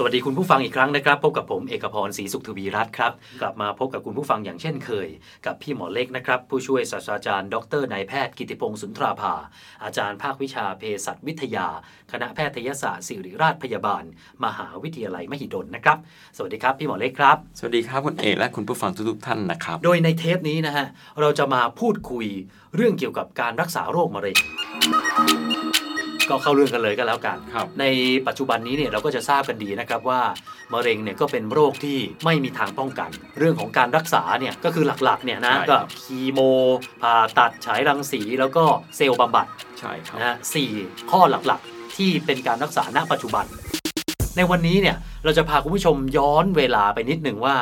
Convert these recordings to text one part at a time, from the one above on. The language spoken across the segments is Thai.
สวัสดีคุณผู้ฟังอีกครั้งนะครับ พบกับผมเอกพรศรีสุขทวีรัตน์ครับ กลับมาพบกับคุณผู้ฟังอย่างเช่นเคย กับพี่หมอเล็กนะครับ ผู้ช่วยศาสตราจารย์ ดรนายแพทย์กิติพงศ์สุนทราภา อาจารย์ภาควิชาเภสัชวิทยา คณะแพทยศาสตร์ศิริราชพยาบาล มหาวิทยาลัยมหิดลนะครับ สวัสดีครับพี่หมอเล็กครับ สวัสดีครับคุณเอกและคุณผู้ฟังทุกๆท่านนะครับ โดยในเทปนี้นะฮะเราจะมาพูดคุยเรื่องเกี่ยวกับการรักษาโรคมะเร็ง ก็เข้าเรื่องกันเลยก็แล้วกัน ครับ ในปัจจุบันนี้เนี่ยเราก็จะทราบกันดีนะครับว่ามะเร็งเนี่ยก็เป็นโรคที่ไม่มีทางป้องกัน เรื่องของการรักษาเนี่ยก็คือหลักๆเนี่ยนะใช่ก็คีโมผ่าตัดฉายรังสีแล้วก็เซลล์บำบัด ใช่ครับ นะฮะสี่ข้อหลักๆ ที่เป็นการรักษาณปัจจุบัน ในวันนี้เนี่ยเราจะพาคุณผู้ชมย้อนเวลาไปนิดหนึ่งว่า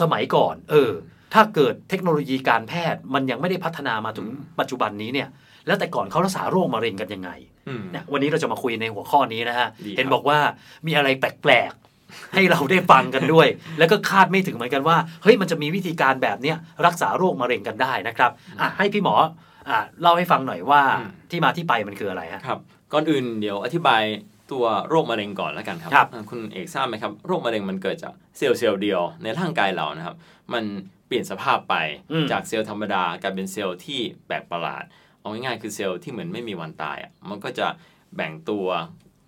สมัยก่อนเออถ้าเกิดเทคโนโลยีการแพทย์มันยังไม่ได้พัฒนามาถึงปัจจุบันนี้เนี่ยแล้วแต่ก่อนเขารักษาโรคมะเร็งกันยังไงอืมเนี่ยวันนี้เราจะมาคุยในหัวข้อนี้นะฮะดีครับเห็นบอกว่ามีอะไรแปลกๆ ให้เราได้ฟังกันด้วย แล้วก็คาดไม่ถึงเหมือนกันว่า เฮ้ยมันจะมีวิธีการแบบเนี้ยรักษาโรคมะเร็งกันได้นะครับอะให้พี่หมออะเล่าให้ฟังหน่อยว่าที่มาที่ไปมันคืออะไรฮะครับก่อนอื่นเดี๋ยวอธิบายตัวโรคมะเร็งก่อนแล้วกันครับครับอ่าคุณเอกทราบไหมครับโรคมะเร็งมันเกิดจากเซลล์เซลล์เดียวในร่างกายเรานะครับ มันเปลี่ยนสภาพไปอืมจากเซลล์ธรรมดากลายเป็นเซลล์ที่แปลกประหลาด เอาง่ายๆคือเซลล์ที่เหมือนไม่มีวันตายอะมันก็จะแบ่งตัว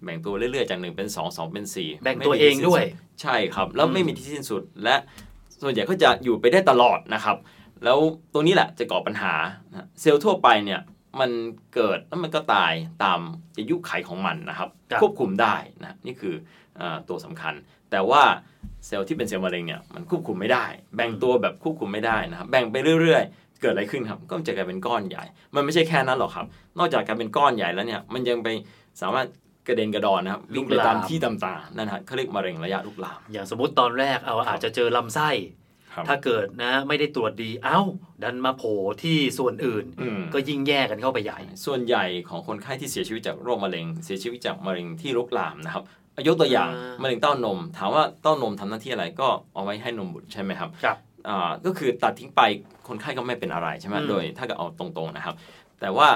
แบ่งตัวเรื่อยๆจากหนึ่งเป็นสองสองเป็นสี่แบ่งไม่ตัวมีเองที่สิ้นด้วยสุใช่ครับ แล้วอืมไม่มีที่สิ้นสุดและส่วนใหญ่ก็จะอยู่ไปได้ตลอดนะครับ แล้วตรงนี้แหละจะก่อปัญหานะเซลล์ทั่วไปเนี่ยมันเกิดแล้วมันก็ตายตามอายุไขของมันนะครับครับควบคุมได้นะนี่คืออาตัวสำคัญ แต่ว่าเซลล์ที่เป็นเซลล์มะเร็งเนี่ยมันควบคุมไม่ได้ แบ่งตัวแบบควบคุมไม่ได้นะครับแบ่งไปเรื่อยๆ เกิดอะไรขึ้นครับ ก็จะกลายเป็นก้อนใหญ่ มันไม่ใช่แค่นั้นหรอกครับ นอกจากการเป็นก้อนใหญ่แล้วเนี่ย มันยังไปสามารถกระเด็นกระดอนนะครับวิ่งไปตามที่ต่างๆนั่นฮะเขาเรียกมะเร็งระยะลุกลาม อย่างสมมติตอนแรกเอาอาจจะเจอลำไส้ครับถ้าเกิดนะไม่ได้ตรวจดีเอ้า ดันมาโผล่ที่ส่วนอื่นอืมก็ยิ่งแย่กันเข้าไปใหญ่ ส่วนใหญ่ของคนไข้ที่เสียชีวิตจากโรคมะเร็ง เสียชีวิตจากมะเร็งที่ลุกลามนะครับยกตัวอย่างอ่ามมะเร็งเต้านม ถามว่าเต้านมทำหน้าที่อะไรก็เอาไว้ให้นมบุตรใช่ไหมครับครับอ่า ก็คือตัดทิ้งไปคนไข้ก็ไม่เป็นอะไรใช่ไหมอืมโดยถ้าเกิดเอาตรงๆนะครับ แต่ว่า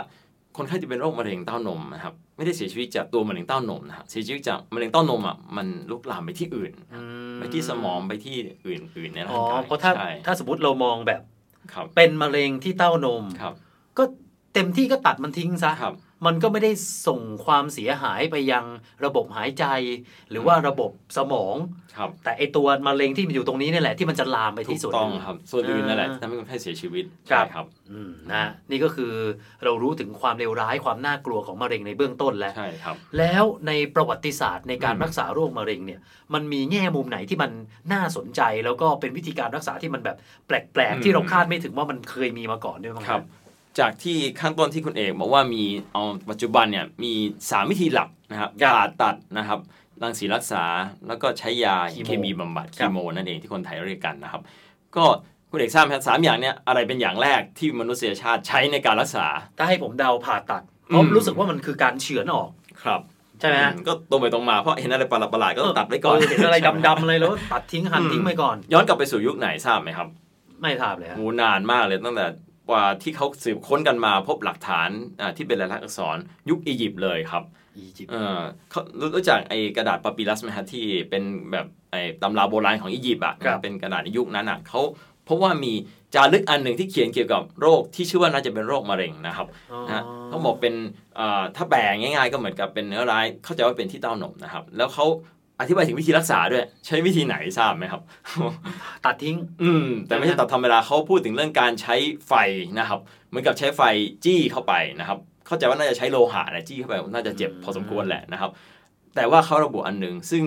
คนไข้ที่เป็นโรคมะเร็งเต้านมนะครับไม่ได้เสียชีวิตจากตัวมะเร็งเต้านมนะครับเสียชีวิตจากมะเร็งเต้านมอะมันลุกลามไปที่อื่นอืมไปที่สมองไปที่อื่นๆในอ๋ร่าองกายเพราะถ้าใช่ถ้าสมมติเรามองแบบครับเป็นมะเร็งที่เต้านมครับก็เต็มที่ก็ตัดมันทิ้งซะครับ มันก็ไม่ได้ส่งความเสียหายไปยังระบบหายใจ หรือว่าระบบสมอง ครับแต่ไอตัวมะเร็งที่มันอยู่ตรงนี้นี่แหละที่มันจะลามไปถูที่กส่วนต้องอื่น ครับส่วนอื่นนั่นแหละอ่าทำให้คนไข้เสียชีวิตครับ ใช่ครับอืมนะนี่ก็คือเรารู้ถึงความเลวร้ายความน่ากลัวของมะเร็งในเบื้องต้นแล้ว ใช่ครับ แล้วในประวัติศาสตร์ในการอืม รักษาโรคมะเร็งเนี่ยมันมีแง่มุมไหนที่มันน่าสนใจ แล้วก็เป็นวิธีการรักษาที่มันแบบแปลกๆ ที่เราคาดไม่ถึงว่ามันเคยมีมาก่อนด้วยมั้งครับ จากที่ข้างต้นที่คุณเอกบอกว่ามีเอาปัจจุบันเนี่ยมี 3 วิธีหลักนะครับผ่าตัดนะครับรังสีรักษาแล้วก็ใช้ยาเคมีบำบัดคีโมนั่นเองที่คนไทยเรียกกันนะครับ ก็คุณเอกทราบไหมครับสามอย่างเนี้ยอะไรเป็นอย่างแรกที่มนุษยชาติใช้ในการรักษา ถ้าให้ผมเดาผ่าตัดเพราะอืมรู้สึกว่ามันคือการเฉือนออกครับใช่ไหมฮะก็ตรงไปตรงมาเพราะเห็นอะไรประหลาดๆก็ต้องตัดไว้ก่อนเเห็นอะไรดำๆอะไรแล้วตัดทิ้งหั่นทิ้งไปก่อน ย้อนกลับไปสู่ยุคไหนทราบไหมครับ ไม่ทราบเลยฮะโหนานมากเลยตั้งแต่กว่า ที่เขาสืบค้นกันมาพบหลักฐานอ่าที่เป็นลายลักษณ์อักษรยุคอียิปต์เลยครับอียิปต์เออเขารู้รู้จักไอ้กระดาษปาปิลัสไหมฮะที่เป็นแบบไอ้ตำราโบราณของอียิปต์อะครับเป็นกระดาษในยุคนั้นอะเขาเพราะว่ามีจารึกอันหนึ่งที่เขียนเกี่ยวกับโรคที่ชื่อว่าน่าจะเป็นโรคมะเร็งนะครับอ๋อนะฮะเขาบอกเป็นอ่าถ้าแปลง่าย ๆ ก็เหมือนกับเป็นเนื้อร้ายเข้าใจว่าเป็นที่เต้านมนะครับ แล้วเขา อธิบายถึงวิธีรักษาด้วย ใช้วิธีไหนทราบไหมครับ ตัดทิ้ง อืม แต่ไม่ใช่ตัดธรรมดาเขาพูดถึงเรื่องการใช้ไฟนะครับ เหมือนกับใช้ไฟจี้เข้าไปนะครับ เข้าใจว่าน่าจะใช้โลหะนะจี้เข้าไปน่าจะเจ็บพอสมควรแหละนะครับ แต่ว่าเขาระบุอันหนึ่งซึ่ง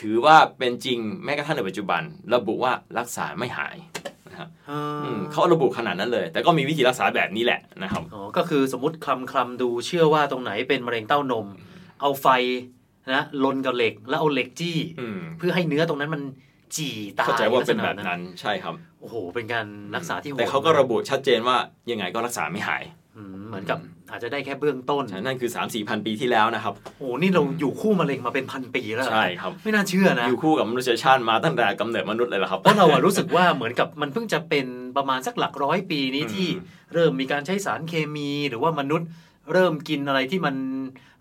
ถือว่าเป็นจริงแม้กระทั่งในปัจจุบัน ระบุว่ารักษาไม่หายนะครับอ่าอืมเขาระบุขนาดนั้นเลย แต่ก็มีวิธีรักษาแบบนี้แหละนะครับอ๋อก็คือสมมติคลำคลำดูเชื่อว่าตรงไหนเป็นมะเร็งเต้านม เอาไฟ นะลนกับเหล็กแล้วเอาเหล็กจี้อืมเพื่อให้เนื้อตรงนั้นมันจี่ตายเข้าใจว่าเป็นลัแบกษณะบนั้นใช่ครับโอ้โห เป็นการรักษาที่โหดแต่เขาก็ระบุชัดเจนว่ายังไงก็รักษาไม่หายอืมเหมือนกับอาจจะได้แค่เบื้องต้นใช่นั่นคือ 3 4พันปีที่แล้วนะครับ โอ้โหนี่เราอยู่คู่มะเร็งมาเป็นพันปีแล้วเหรอใช่ครับ ไม่น่าเชื่อนะ อยู่คู่กับมนุษยชาติมาตั้งแต่กำเนิดมนุษย์เลยละครับ เพราะเราอะรู้สึกว่าเหมือนกับมันเพิ่งจะเป็นประมาณสักหลักร้อยปีนี้อืมที่เริ่มมีการใช้สารเคมีหรือว่ามนุษย์ เริ่มกินอะไรที่มัน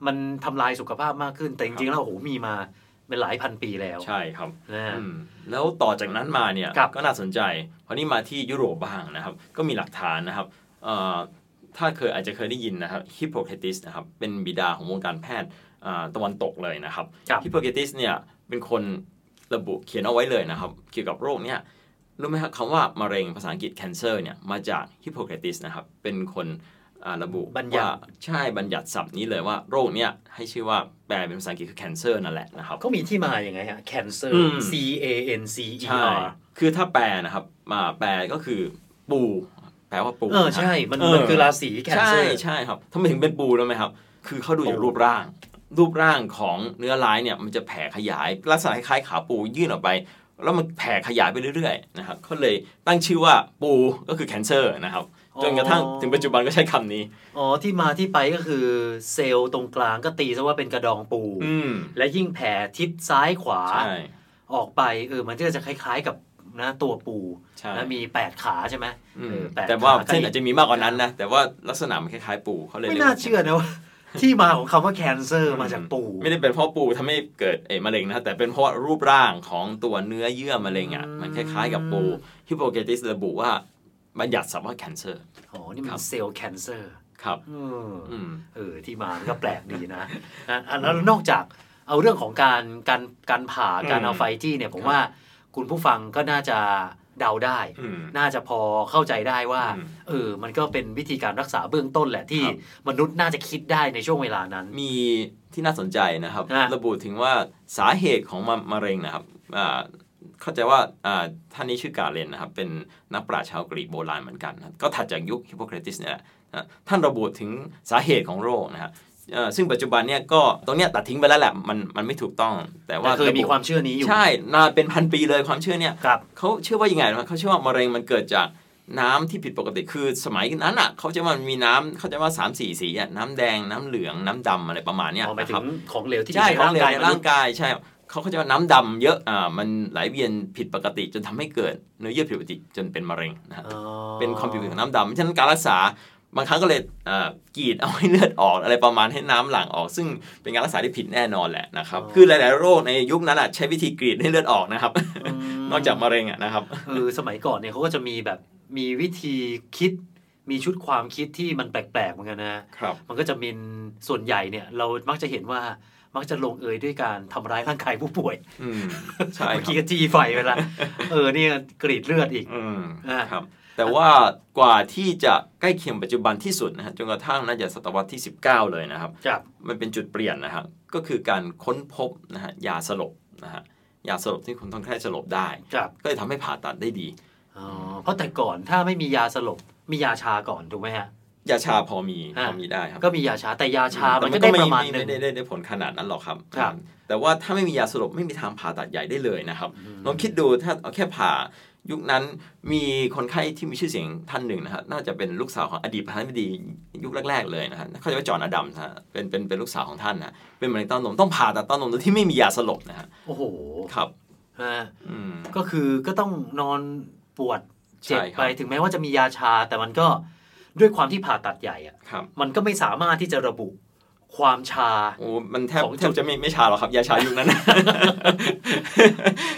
มันทำลายสุขภาพมากขึ้น แต่จริงๆแล้วโอ้โหมีมาเป็นหลายพันปีแล้วใช่ครับนะอืมแล้วต่อจากนั้นมาเนี่ยครับก็น่าสนใจ เพราะนี่มาที่ยุโรปบ้างนะครับ ก็มีหลักฐานนะครับเอ่อถ้าเคยอาจจะเคยได้ยินนะครับฮิปโปเคติสนะครับเป็นบิดาของวงการแพทย์อ่าตะวันตกเลยนะครับครับ ฮิปโปเคติสเนี่ยเป็นคนระบุเขียนเอาไว้เลยนะครับ เกี่ยวกับโรคเนี่ยรู้ไหมครับคำว่ามะเร็งภาษาอังกฤษ cancer เนี่ยมาจากฮิปโปเคติสนะครับเป็นคนอ่า ระบุบัญญัติว่าใช่บัญญัติศัพท์นี้เลยว่าโรคเนี่ยให้ชื่อว่าแปลเป็นภาษาอังกฤษคือ cancer นั่นแหละนะครับเขามีที่มาอย่างไงฮะ cancer อืม C A N C E ใช่ R คือถ้าแปลนะครับมาแปลก็คือปูแปลว่าปูเออใช่ มันเออมันคือราศีใช่ cancer ใช่ครับทำไมถึงเป็นปูรู้ไหมครับ คือเขาดูจากปูรูปร่าง รูปร่างของเนื้อร้ายเนี่ยมันจะแผ่ขยายลักษณะคล้ายๆขาปูยื่นออกไป แล้วมันแผ่ขยายไปเรื่อยๆนะครับเขาเลยตั้งชื่อว่าปูก็คือ cancer นะครับจนกระทั่งถึงปัจจุบันก็ใช้คำนี้ อ๋อ ที่มาที่ไปก็คือเซลล์ตรงกลางก็ตีซะว่าเป็นกระดองปูอืมและยิ่งแผ่ทิศซ้ายขวาใช่ออกไปเออมันก็จะคล้าย ๆกับนะตัวปูใช่นะมี 8 ขาใช่ไหมอืมเออปดแต่ว่าขเส้นอาจจะมีมากกว่านั้นนะ แต่ว่าลักษณะมันคล้ายๆปูเขาเลยไม่รียกน่าว่เชื่อนะว่า ที่มาของคำว่า cancer มาจากปูไม่ได้เป็นเพราะปูทำให้เกิดเออมะเร็งนะแต่เป็นเพราะรูปร่างของตัวเนื้อเยื่อมะเร็งอะอืมมันคล้ายๆกับปูฮิปโปเกติสระบุว่าบัญญัติศัพท์ว่า cancer อ๋อนี่มัครันบเซลล์ cancer ครับเออออืมเออที่มามันก็แปลกดีนะอะอะแล้วนอกจากเอาเรื่องของการการการผ่าการอืมเอาไฟจี้เนี่ยผมครับว่าคุณผู้ฟังก็น่าจะ เดาได้อืมน่าจะพอเข้าใจได้ว่าอืมเออมันก็เป็นวิธีการรักษาเบื้องต้นแหละที่ครับมนุษย์น่าจะคิดได้ในช่วงเวลานั้น มีที่น่าสนใจนะครับฮะระบุถึงว่าสาเหตุของมะมะเร็งนะครับอ่าเข้าใจว่าอ่าท่านนี้ชื่อกาเลนนะครับ เป็นนักปราชญ์ชาวกรีกโบราณเหมือนกันนะก็ถัดจากยุคฮิปโปเครติสเนี่ยแหละนะท่านระบุถึงสาเหตุของโรคนะครับเอ่อ ซึ่งปัจจุบันเนี่ยก็ตรงเนี้ยตัดทิ้งไปแล้วแหละมันมันไม่ถูกต้อง แต่ว่าแต่เคยมีระบุความเชื่อนี้อยู่ใช่นานเป็นพันปีเลยความเชื่อเนี่ยครับเขาเชื่อว่ายังไงนะเขาเชื่อว่ามะเร็งมันเกิดจากน้ำที่ผิดปกติคือสมัยนั้นอะเขาจะว่ามันมีน้ำเขาจะว่าสามสี่สีอะน้ำแดงน้ำเหลืองน้ำดำอะไรประมาณเนี้ยอ๋อหมายถึนะครับงของเหลวที่ใช่ยู่ของเหลวในมร่านุษงย์กายใช่เขาเขาจะว่าน้ำดำเยอะอ่ามันไหลเวียนผิดปกติจนทำให้เกิดเนื้อเยื่อผิดปกติจนเป็นมะเร็งนะฮะอ๋อเป็นความผิดปกติของน้ำดำเพราะฉะนั้นการรักษา บางครั้งก็เลยอ่ากรีดเอาให้เลือดออกอะไรประมาณให้น้ำหลั่งออก ซึ่งเป็นการรักษาที่ผิดแน่นอนแหละนะครับคือหลาย ๆ โรคในยุคนั้นอะใช้วิธีกรีดให้เลือดออกนะครับอืมนอกจากมะเร็งอะนะครับคือสมัยก่อนเนี่ยเขาก็จะมีแบบมีวิธีคิดมีชุดความคิดที่มันแปลก ๆ เหมือนกันนะครับ มันก็จะมีส่วนใหญ่เนี่ยเรามักจะเห็นว่ามักจะลงเอยด้วยการทำร้ายร่างกายผู้ป่วยอืมใช่เมื่อคกี้รับก็จี้ไฟไปละเออเนี่ยกรีดเลือดอีกอืมอ่าครับ แต่ว่ากว่าที่จะใกล้เคียงปัจจุบันที่สุดนะฮะจนกระทั่งน่าจะศตวรรษที่ 19 เลยนะครับครับมันเป็นจุดเปลี่ยนนะครับก็คือการค้นพบนะฮะยาสลบนะฮะยาสลบที่คนคนไข้สลบได้ครับก็เลยทำให้ผ่าตัดได้ดีอ๋อเพราะแต่ก่อนถ้าไม่มียาสลบมียาชาก่อนถูกไหมฮะยาชาพอมีอ่าพอมีได้ครับ ก็มียาชาแต่ยาชาแต่มันก็ได้ไม่ประมาณหไม่นึ่งได้ได้ได้ผลขนาดนั้นหรอกครับครับ แต่ว่าถ้าไม่มียาสลบไม่มีทางผ่าตัดใหญ่ได้เลยนะครับลองคิดดูถ้าเอาแค่ผ่า ยุคนั้นมีคนไข้ที่มีชื่อเสียงท่านหนึ่งนะฮะน่าจะเป็นลูกสาวของอดีตประธานาธิบดียุคแรก ๆเลยนะฮะเขาเรียกว่าจอห์นอดัมส์ฮะเป็นเป็นเป็นลูกสาวของท่านนะเป็นมะเร็งเต้านมต้องผ่าตัดเต้านมโดยที่ไม่มียาสลบนะฮะโอ้โหครับฮะอืมก็คือก็ต้องนอนปวดเจ็บใช่ครับไปถึงแม้ว่าจะมียาชา แต่มันก็ด้วยความที่ผ่าตัดใหญ่อะครับมันก็ไม่สามารถที่จะระบุความชาโอ้มันแทบของแทบจะไม่ไม่ชาหรอกครับ ยาชายุคนั้น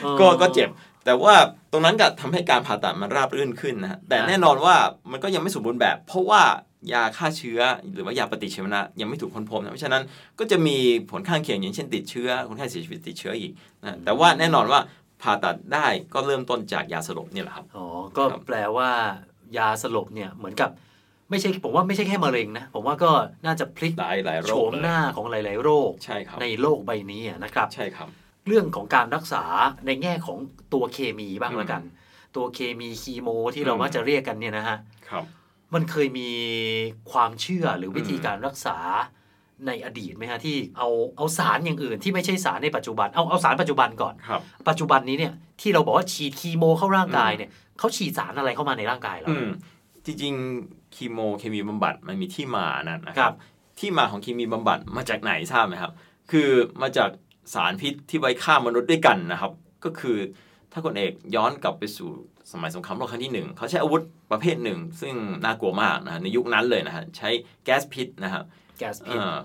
เออก็ก็เจ็บ แต่ว่าตรงนั้นก็ทำให้การผ่าตัดมันราบรื่นขึ้นนะฮะแต่อ่าแน่นอนว่ามันก็ยังไม่สมบูรณ์แบบ เพราะว่ายาฆ่าเชื้อ หรือว่ายาปฏิชีวนะยังไม่ถูกค้นพบนะเพราะฉะนั้นก็จะมีผลข้างเคียงอย่างเช่นติดเชื้อคนไข้เสียชีวิตติดเชื้ออีกนะแต่ว่าแน่นอนว่าผ่าตัดได้ก็เริ่มต้นจากยาสลบนี่แหละครับอ๋อก็ครับแปลว่ายาสลบเนี่ยเหมือนกับไไม่ใช่ผมว่าไม่ใช่แค่มะเร็งนะผมว่าก็น่าจะพลิกหลายหลายโรโฉคมเลยหน้าของหลาย ๆ โรคใช่ครับในโลกใบนี้อะนะครับใช่ครับ เรื่องของการรักษาในแง่ของตัวเคมีบ้างอืมละกัน ตัวเคมีคีโม ที่เราอืมมักจะเรียกกันเนี่ยนะฮะครับมันเคยมีความเชื่อหรือวิธีอืมการรักษาในอดีตไหมฮะที่เอาเอาสารอย่างอื่นที่ไม่ใช่สารในปัจจุบันเอาเอาสารปัจจุบันก่อนครับปัจจุบันนี้เนี่ยที่เราบอกว่าฉีดคีโมเข้าร่างกายเนี่ยเขาฉีดสารอะไรเข้ามาในร่างกายเราอืมจริงๆคีโมเคมีบำบัดมันมีที่มานั่นนะคครัรับบที่มาของเคมีบำบัดมาจากไหนทราบไหมครับ คือมาจาก สารพิษที่ไว้ฆ่ามนุษย์ด้วยกันนะครับ ก็คือถ้าคุณเอกย้อนกลับไปสู่สมัยสงครามโลกครั้งที่หนึ่งเขาใช้อาวุธประเภทหนึ่ง ซึ่งน่ากลัวมากนะในยุคนั้นเลยนะฮะใช้แก๊สพิษนะครับแก๊สพิษเออ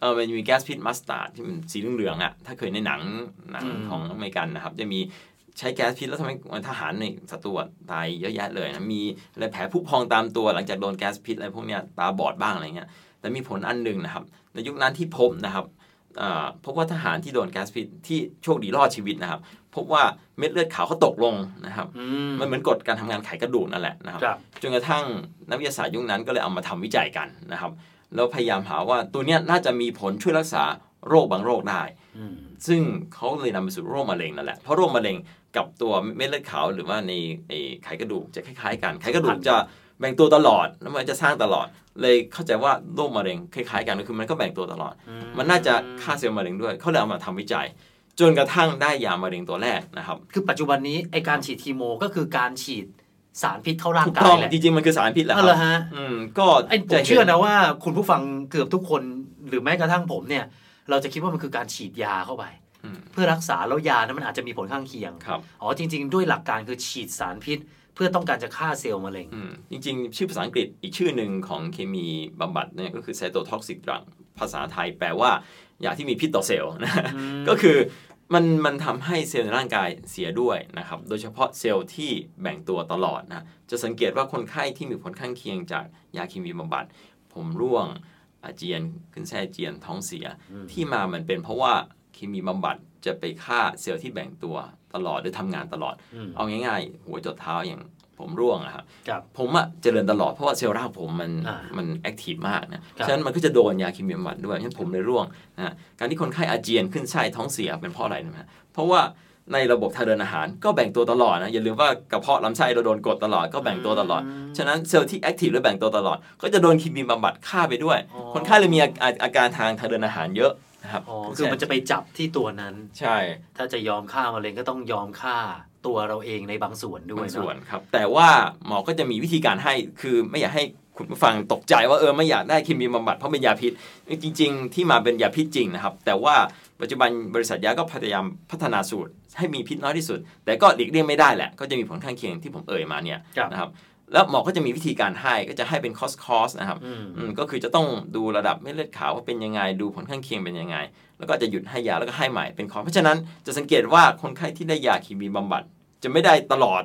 เออมันมีแก๊สพิษมัสตาร์ดที่มันสีเหลืองๆอะถ้าเคยในหนังหนังอืมของอเมริกันนะครับ จะมีใช้แก๊สพิษแล้วทำให้ทหารในศัตรูอะตายเยอะแยะเลยนะมีอะไรแผลผุพองตามตัวหลังจากโดนแก๊สพิษอะไรพวกเนี้ยตาบอดบ้างอะไรเงี้ยแต่มีผลอันหนึ่งนะครับ ในยุคนั้นที่พบนะครับอ่า พบว่าทหารที่โดนแก๊สพิษที่โชคดีรอดชีวิตนะครับ พบว่าเม็ดเลือดขาวเขาตกลงนะครับอืมมันเหมือนกฎการทำงานไขกระดูกนั่นแหละนะครับครับจนกระทั่งนักวิทยาศาสตร์ยุคนั้นก็เลยเอามาทำวิจัยกันนะครับแล้วพยายามหาว่าตัวเนี้ยน่าจะมีผลช่วยรักษาโรคบางโรคได้อืมซึ่งเขาเลยนำไปสู่โรคมะเร็งนั่นแหละ เพราะโรคมะเร็งกับตัวเม็ดเลือดขาวหรือว่าในไอ้ไขกระดูกจะคล้ายๆกัน ไขกระดูกจะ แบ่งตัวตลอดแล้วมันจะสร้างตลอด เลยเข้าใจว่าโรคมะเร็งคล้ายๆกันก็คือมันก็แบ่งตัวตลอด มันน่าจะฆ่าเซลล์มะเร็งด้วยเขาเลยเอามาทำวิจัย จนกระทั่งได้ยามะเร็งตัวแรกนะครับ คือปัจจุบันนี้ไอการฉีดคีโมก็คือการฉีดสารพิษเข้าร่างถูกกาต้อยงแหละจริงๆมันคือสารพิษแหละคเอาเหรรัอบฮะอืมก็ไอ้ผมจะห็เชื่อนะว่าคุณผู้ฟังเกือบทุกคนหรือแม้กระทั่งผมเนี่ย เราจะคิดว่ามันคือการฉีดยาเข้าไปอืมเพื่อรักษาแล้วยานั้นมันอาจจะมีผลข้างเคียงครับอ๋อจริง ๆ ด้วยหลักการคือฉีดสารพิษ เพื่อต้องการจะฆ่าเซลล์มะเร็งอืมจริง ๆ ชื่อภาษาอังกฤษอีกชื่อหนึ่งของเคมีบำบัดเนี่ยก็คือ cytotoxic drug ภาษาไทยแปลว่า ยาที่มีพิษต่อเซลล์นะก็คือมันมันทำให้เซลล์ในร่างกายเสียด้วยนะครับ โดยเฉพาะเซลล์ที่แบ่งตัวตลอดนะ จะสังเกตว่าคนไข้ที่มีผลข้างเคียงจากยาเคมีบำบัด ผมร่วงอาเจียนขึ้นแส้อาเจียนท้องเสียที่มามันเป็นเพราะว่าเคมีบำบัดจะไปฆ่าเซลล์ที่แบ่งตัว ตลอดหรือทำงานตลอดอืมเอาง่ายๆ หัวจดเท้าอย่างผมร่วงอะครับครับผมอะเจริญตลอดเพราะว่าเซลล์รากผมมันอ่ามัน active มากนะครับฉะนั้นมันก็จะโดนยาเคมีบำบัดด้วยฉะนั้นผมเลยร่วงนะการที่คนไข้อาเจียนคลื่นไส้ท้องเสียเป็นเพราะอะไรนะฮะเพราะว่าในระบบทางเดินอาหารก็แบ่งตัวตลอดนะอย่าลืมว่ากระเพาะลำไส้เราโดนกดตลอดก็แบ่งตัวตลอด ฉะนั้นเซลล์ที่ active และแบ่งตัวตลอด ก็จะโดนเคมีบำบัดฆ่าไปด้วยอ๋อคนไข้เลยมีอาอาอาการทางทางเดินอาหารเยอะ นะครับอ๋อคือมันจะไปจับที่ตัวนั้น ใช่ ถ้าจะยอมฆ่ามะเร็งก็ต้องยอมฆ่าตัวเราเองในบางส่วนด้วยบางเนอะส่วนครับ แต่ว่าหมอก็จะมีวิธีการให้คือไม่อยากให้คุณผู้ฟังตกใจว่าเออไม่อยากได้เคมีบำบัดเพราะเป็นยาพิษ จริง ๆ ที่มาเป็นยาพิษจริงนะครับ แต่ว่าปัจจุบันบริษัทยาก็พยายามพัฒนาสูตรให้มีพิษน้อยที่สุด แต่ก็หลีกเลี่ยงไม่ได้แหละ ก็จะมีผลข้างเคียงที่ผมเอ่ยมาเนี่ยครับนะครับ แล้วหมอก็จะมีวิธีการให้ก็จะให้เป็นคอสคอสนะครับอืมอืมก็คือจะต้องดูระดับเม็ดเลือดขาวว่าเป็นยังไงดูผลข้างเคียงเป็นยังไง แล้วก็จะหยุดให้ยาแล้วก็ให้ใหม่เป็นคอร์สเพราะฉะนั้นจะสังเกตว่าคนไข้ที่ได้ยาเคมีบำบัด จะไม่ได้ตลอด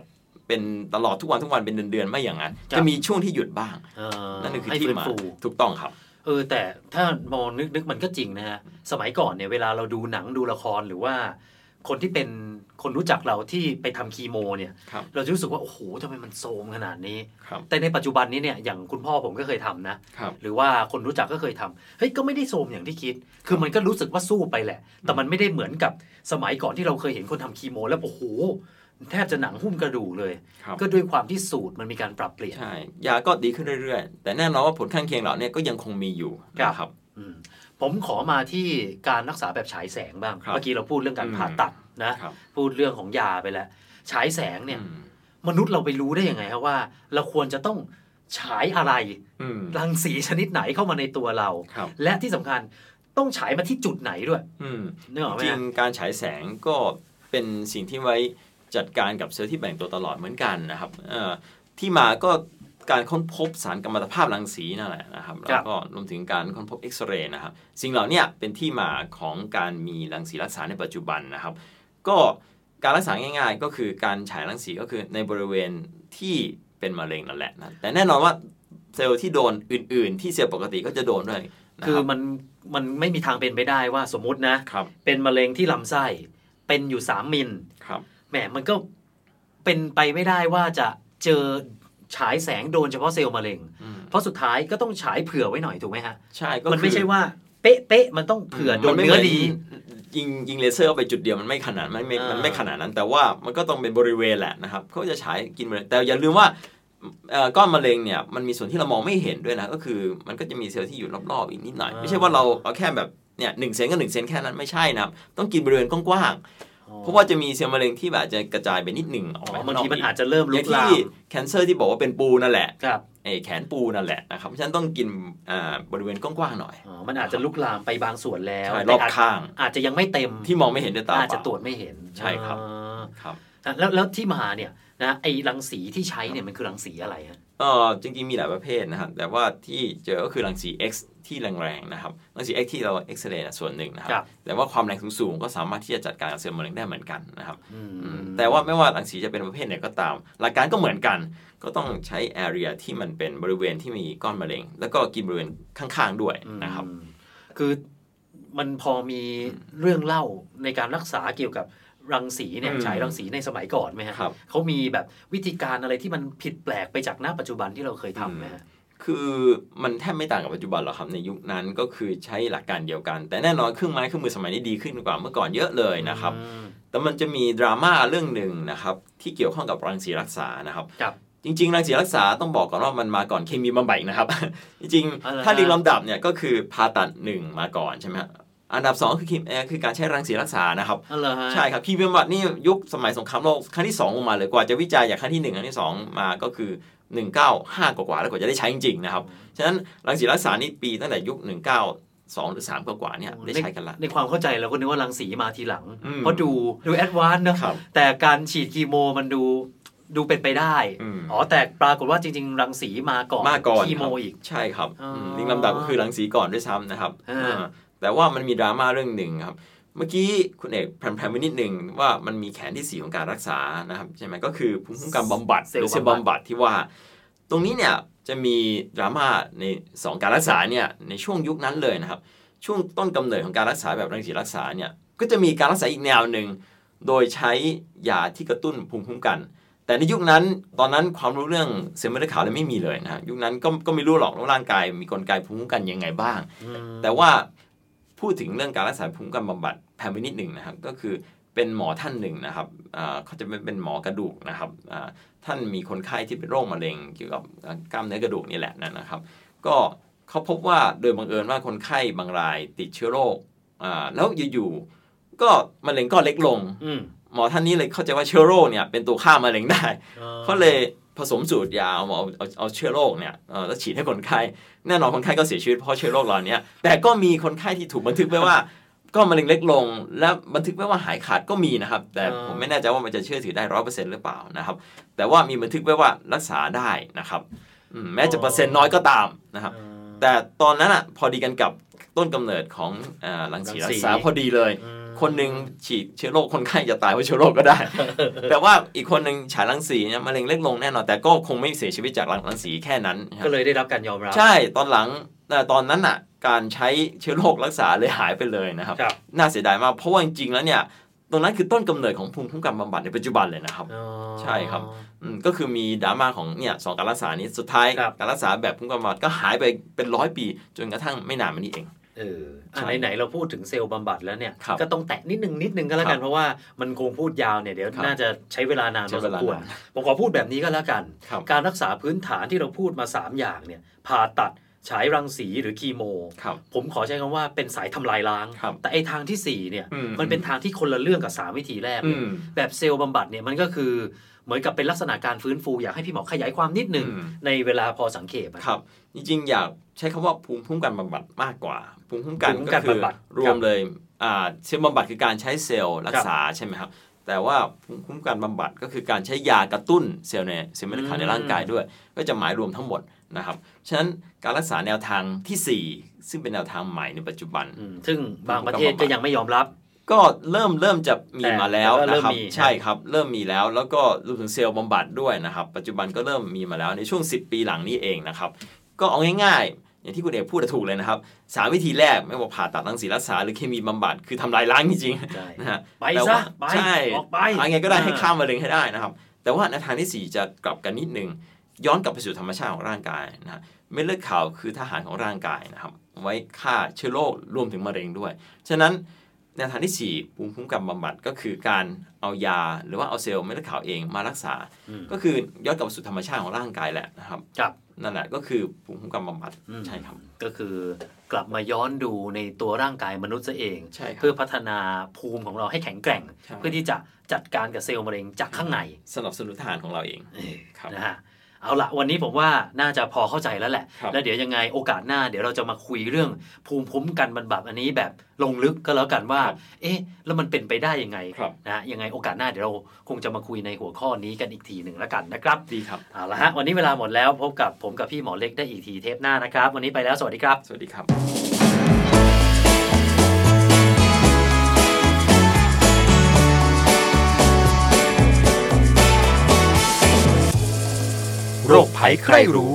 เป็นตลอดทุกวันทุกวันเป็นเดือนๆไม่อย่างนั้นครับจะมีช่วงที่หยุดบ้างเออนั่นคือให้ที่ฟื้นมาฟูถูกต้องครับเออแต่ถ้ามองนึกนึกมันก็จริงนะฮะสมัยก่อนเนี่ยเวลาเราดูหนังดูละครหรือว่า คนที่เป็นคนรู้จักเราที่ไปทำคีโมเนี่ยครับเราจะรู้สึกว่า โอ้โหทำไมมันโทรมขนาดนี้ครับแต่ในปัจจุบันนี้เนี่ยอย่างคุณพ่อผมก็เคยทำนะครับหรือว่าคนรู้จักก็เคยทำเฮ้ยก็ไม่ได้โทรมอย่างที่คิด คือมันก็รู้สึกว่าสู้ไปแหละ แต่มันไม่ได้เหมือนกับสมัยก่อนที่เราเคยเห็นคนทำคีโม แล้วโอ้โหแทบจะหนังหุ้มกระดูกเลยครับก็ด้วยความที่สูตรมันมีการปรับเปลี่ยนใช่ยาก็ดีขึ้นเรื่อยๆ แต่แน่นอนว่าผลข้างเคียงเหล่านี้ก็ยังคงมีอยู่ครับนะครับอืม ผมขอมาที่การรักษาแบบฉายแสงบ้างครับเมื่อกี้เราพูดเรื่องการอืมผ่าตัดนะครับพูดเรื่องของยาไปแล้วฉายแสงเนี่ยอืมมนุษย์เราไปรู้ได้ยังไงครับว่า เราควรจะต้องฉายอะไรอืมรังสีชนิดไหนเข้ามาในตัวเราครับและที่สำคัญต้องฉายมาที่จุดไหนด้วยอืมนึกออกไหมจริฮะงการฉายแสงก็เป็นสิ่งที่ไว้จัดการกับเซลล์ที่แบ่งตัวตลอดเหมือนกันนะครับเอ่อที่มาก็ การค้นพบสารกัมมันตภาพรังสีนั่นแหละนะครับ แล้วก็รวมถึงการค้นพบเอ็กซเรย์นะครับ สิ่งเหล่าเนี้เป็นที่มาของการมีรังสีรักษาในปัจจุบันนะครับ ก็การรักษาง่ายๆ ก็คือการฉายรังสีก็คือในบริเวณที่เป็นมะเร็งนั่นแหละนะแต่แน่นอนว่าเซลล์ที่โดนอื่น ๆ ที่เซลล์ปกติก็จะโดนด้วยนะคือรับมันมันไม่มีทางเป็นไปได้ว่าสมมุตินะครับเป็นมะเร็งที่ลำไส้เป็นอยู่สามมิลครับแหมมันก็เป็นไปไม่ได้ว่าจะเจอ ฉายแสงโดนเฉพาะเซลล์มะเร็งอืมเพราะสุดท้ายก็ต้องฉายเผื่อไว้หน่อยถูกไหมฮะใช่ก็มันคือไม่ใช่ว่าเป๊ะเป๊ะๆมันต้องเผื่อโดนมัไม่เนื้อหมืดียิงยิงเลเซอร์เข้าไปจุดเดียวมันไม่ขนาดมันไม่อ่ามัมันไม่ขนาดนั้น แต่ว่ามันก็ต้องเป็นบริเวณแหละนะครับเขาจะฉายกินมะเร็งแต่อย่าลืมว่าเอ่อก้อนมะเร็งเนี่ยมันมีส่วนที่เรามองไม่เห็นด้วยนะก็คือ มันก็จะมีเซลล์ที่อยู่รอบๆอีกนิดหน่อยอ่าไม่ใช่ว่าเราเอาแค่แบบเนี่ยหนึ่งเซนก็หนึ่งเซนแค่นั้นไม่ใช่นะครับต้องกินบริเวณกว้างๆ เพราะว่าจะมีเซลล์มะเร็งที่แบบจะกระจายไปนิดหนึ่งออ๋อกอไปบางข้ทีกมันอาจจะเริ่มอลุย่างกที่ลามแคนเซอร์ที่บอกว่าเป็นปูนั่นแหละครับไอ้แขนปูนั่นแหละนะครับเพราะฉะนั้นต้องกินอ่าบริเวณกว้างๆหน่อยอ๋อมันอาจจะลุกลามไปบางส่วนแล้วใช่รแต่อบอาจข้าง อาจจะยังไม่เต็มที่มองไม่เห็นด้วยตาอาจจะเปล่ตรวจไม่เห็นใช่ครับอ่าครับแล้วแล้วที่มาเนี่ยนะไอ้รังสีที่ใช้เนี่ยมันคือรังสีอะไรฮะ เออจริงๆมีหลายประเภทนะครับ แต่ว่าที่เจอก็คือรังสี X ที่แรงๆนะครับรังสี X ที่เราเอ็กซเรย์ส่วนหนึ่งนะคครัรับบแต่ว่าความแรงสูงๆก็สามารถที่จะจัดการกับเซลล์มะเร็งได้เหมือนกันนะครับอืมอืมแต่ว่าไม่ว่ารังสีจะเป็นประเภทไหนก็ตาม หลักการก็เหมือนกัน ก็ต้องใช้ area ที่มันเป็นบริเวณที่มีก้อนมะเร็ง แล้วก็กินบริเวณข้างๆด้วยนะครับอืมคือมันพอมีเรื่องเล่าในการรักษาเกี่ยวกับ รังสีเนี่ยอืมฉายรังสีในสมัยก่อนไหมฮะครับเขามีแบบวิธีการอะไรที่มันผิดแปลกไปจากหน้าปัจจุบันที่เราเคยทำไหมฮะคือมันแทบไม่ต่างกับปัจจุบันหรอกครับในยุคนั้นก็คือใช้หลักการเดียวกัน แต่แน่นอนเครื่องไม้เครื่องมือสมัยนี้ดีขึ้นกว่าเมื่อก่อนเยอะเลยนะครับอืมแต่มันจะมีดราม่าเรื่องหนึ่งนะครับที่เกี่ยวข้องกับรังสีรักษานะครับครับจริงๆรังสีรักษาต้องบอกก่อนว่ามันมาก่อนเคมีบำบัดอีกนะครับ จริงอะไรๆถ้าฮะเรียงลำดับเนี่ยก็คือผ่าตัดหนึ่งมาก่อนใช่ไหมฮะ อันดับสองคือเคมีเอ่อคือการใช้รังสีรักษานะครับอ๋อเหรอฮะใช่ครับเคมีบำบัดนี่ยุคสมัยสงครามโลกครั้งที่สองลงมาเลยกว่าจะวิจัยจากครั้งที่หนึ่งครั้งที่สองมาก็คือ 195 กว่าๆแล้วกว่าจะได้ใช้จริงๆนะครับฉะนั้นรังสีรักษานี่ปีตั้งแต่ยุค 192หรือ3กว่าๆเนี่ยได้ใช้กันละในความเข้าใจเราก็นึกว่ารังสีมาทีหลังอืมเพราะดดู advance เนอะครับแต่การฉีดคีโมมันดูดูเป็นไปได้อืมอ๋อแต่ปรากฏว่าจริง ๆ รังสีมาก่อนมาก่อนคีโมครับอีกใช่ครับอ๋ออืมเรียงลำดับก็คือรังสีก่อนด้วยซ้ำนะครับอ่าเออ แต่ว่ามันมีดราม่าเรื่องหนึ่งครับ เมื่อกี้คุณเอกแพลมๆไปนิดหนึ่งว่ามันมีแขนที่ 4 ของการรักษานะครับใช่ไหมก็คือภูมิคุ้มกันบำบัดหรือเซลล์บำบัดที่ว่า ตรงนี้เนี่ยจะมีดราม่าใน 2 การรักษาเนี่ยในช่วงยุคนั้นเลยนะครับ ช่วงต้นกำเนิดของการรักษาแบบรังสีรักษาเนี่ยก็จะมีการรักษาอีกแนวหนึ่งโดยใช้ยาที่กระตุ้นภูมิคุ้มกัน แต่ในยุคนั้นตอนนั้นความรู้เรื่องเซลล์เม็ดเลือดขาวเลยไม่มีเลยนะฮะยุคนั้นก็ก็ไม่รู้หรอกว่าร่างกายมีกลไกภูมิคุ้มกันยังไงบ้าง แต่ว่า พูดถึงเรื่องการรักษาภูมิคุ้มกันบำบัดแพมไปนิดหนึ่งนะครับ ก็คือเป็นหมอท่านหนึ่งนะครับอ่าเขาจะเป็นเป็นหมอกระดูกนะครับอ่าท่านมีคนไข้ที่เป็นโรคมะเร็งเกี่ยวกับกล้ามเนื้อกระดูกนี่แหละนะครับ ก็เขาพบว่าโดยบังเอิญว่าคนไข้บางรายติดเชื้อโรคอ่าแล้วอยู่ๆก็มะเร็งก็เล็กลงอืมหมอท่านนี้เลยเข้าใจว่าเชื้อโรคเนี่ยเป็นตัวฆ่ามะเร็งได้เขาเลย ผสมสูตรยาเอาเอาเอาเอาเชื้อโรคเนี่ยเอ่อแล้วฉีดให้คนไข้แน่นอนคนไข้ก็เสียชีวิตเพราะเชื้อโรคเหล่านี้แต่ก็มีคนไข้ที่ถูกบันทึกไว้ว่า ก็มะเร็งเล็กลง และบันทึกไว้ว่าหายขาดก็มีนะครับ แต่อ่าผมไม่แน่ใจว่ามันจะเชื่อถือได้ร้อยเปอร์เซ็นต์หรือเปล่านะครับ แต่ว่ามีบันทึกไว้ว่ารักษาได้นะครับอืมแม้จะเปอร์เซ็นต์น้อยก็ตามนะครับ แต่ตอนนั้นอะพอดีกันกับต้นกำเนิดของเอ่อรังสีรัรังสีกษาพอดีเลยอืม คนหนึ่งฉีดเชื้อโรคคนไข้จะตายเพราะเชื้อโรคก็ได้ แต่ว่าอีกคนหนึ่งฉายรังสีเนี่ยมะเร็งเล็กลงแน่นอน แต่ก็คงไม่เสียชีวิตจากรังสีแค่นั้นนะครับก็เลยได้รับการยอมรับ ใช่ตอนหลังแต่ตอนนั้นอะการใช้เชื้อโรครักษาเลยหายไปเลยนะครับครับน่าเสียดายมากเพราะว่าจริงๆแล้วเนี่ยตรงนั้นคือต้นกำเนิดของภูมิคุ้มกันบำบัดในปัจจุบันเลยนะครับอ๋อใช่ครับอืมก็คือมีดราม่าของเนี่ยสองการรักษานี้สุดท้ายครับการรักษาแบบภูมิคุ้มกันบำบัดก็หายไปเป็นร้อยปี จนกระทั่งไม่นานมานี้เอง เออใช่อะไหนๆเราพูดถึงเซลล์บำบัดแล้วเนี่ยครับก็ต้องแตะนิดนึงนิดนึงก็แล้วกัครันบเพราะว่ามันคงพูดยาวเนี่ยเดี๋ยวครับน่าจะใช้เวลานานพใช้อเวสมลาควรนานผมขอพูดแบบนี้ก็แล้วกันครับการรักษาพื้นฐานที่เราพูดมา 3 อย่างเนี่ยผ่าตัด ฉายรังสีหรือคีโมครับผมขอใช้คำว่าเป็นสายทำลายล้างครับแต่ไอ้ทางทีสี่ 4 เนี่ยอืมมันเป็นทางที่คนละเรื่องกับสามวิธีแรกอืมเลยแบบเซลล์บำบัดเนี่ยมันก็คือเหมือนกับเป็นลักษณะการฟื้นฟูอยากให้พี่หมอขยายความนิดหนึ่งอืมในเวลาพอสังเขปอะครับ จริงๆ อยากใช้คำว่าภูมิคุ้มกันบำบัดมากกว่า ภูมิคุ้มกันภูมิคุ้มกันก็คือบำบัดรวมเลยอ่าเซลล์บำบัดคือการใช้เซลล์รักษาใช่ไหมครับ แต่ว่าภูมิคุ้มกันบำบัดก็คือการใช้ยากระตุ้นเซลล์ในเซลล์เม็ดเลือดขาวในร่างกายด้วย ก็จะหมายรวมทั้งหมดนะครับ ฉะนั้นการรักษาแนวทางทีสี่4 ซึ่งเป็นแนวทางใหม่ในปัจจุบันอืมซึ่งบางประเทศก็ยังไม่ยอมรับ ก็เริ่มเริ่มจะมีแต่มาแล้วแต่ก็เริ่นะมครับมีใช่ครับ เริ่มมีแล้ว แล้วก็รวมถึงเซลล์บำบัดด้วยนะครับ ปัจจุบันก็เริ่มมีมาแล้วในช่วง 10 ปีหลังนี้เองนะครับ ก็เอาง่ายๆ อย่างที่คุณเอกพูดถูกเลยนะครับสามวิธีแรกไม่ว่าผ่าตัดรังสีรักษาหรือเคมีบำบัดคือทำลายล้างจริงใช่ๆนะฮะไปแต่ซะว่าไปใช่ออกไปอะไรไงก็ได้ให้อ่าข้ามมะเร็งให้ได้นะครับ แต่ว่าในทางที่ 4 จะกลับกันนิดนึงย้อนกลับไปสู่ธรรมชาติของร่างกายนะฮะเม็ดเลือดขาวคือทหารของร่างกายนะครับ ไว้ฆ่าเชื้อโรครวมถึงมะเร็งด้วย ฉะนั้น แนวทางที่ 4 ภูมิคุ้มกันบำบัดก็คือการเอายาหรือว่าเอาเซลล์เม็ดเลือดขาวเองมารักษาอืมก็คือย้อนกลับสู่ธรรมชาติของร่างกายแหละนะครับครับนั่นแหละก็คือภูมิคุ้มกันบำบัดอืมใช่ครับ ก็คือกลับมาย้อนดูในตัวร่างกายมนุษย์ซะเองใช่ครับเพื่อพัฒนาภูมิของเราให้แข็งแกร่งใช่เพื่อที่จะจัดการกับเซลล์มะเร็งจากข้างใน สนับสนุนทหารของเราเองเออครับนะฮะ เอาละวันนี้ผมว่าน่าจะพอเข้าใจแล้วแหละครับแล้วเดี๋ยวยังไงโอกาสหน้าเดี๋ยวเราจะมาคุยเรื่องภูมิคุ้มกันบรรบับอันนี้แบบลงลึกก็แล้วกันว่า เอ๊ะ แล้วมันเป็นไปได้ยังไงครับนะฮะยังไงโอกาสหน้าเดี๋ยวเราคงจะมาคุยในหัวข้อนี้กันอีกทีหนึ่งแล้วกันนะครับดีครับเอาละฮะวันนี้เวลาหมดแล้วพบกับผมกับพี่หมอเล็กได้อีกทีเทปหน้านะครับ วันนี้ไปแล้วสวัสดีครับ สวัสดีครับ โรคภัยใครรู้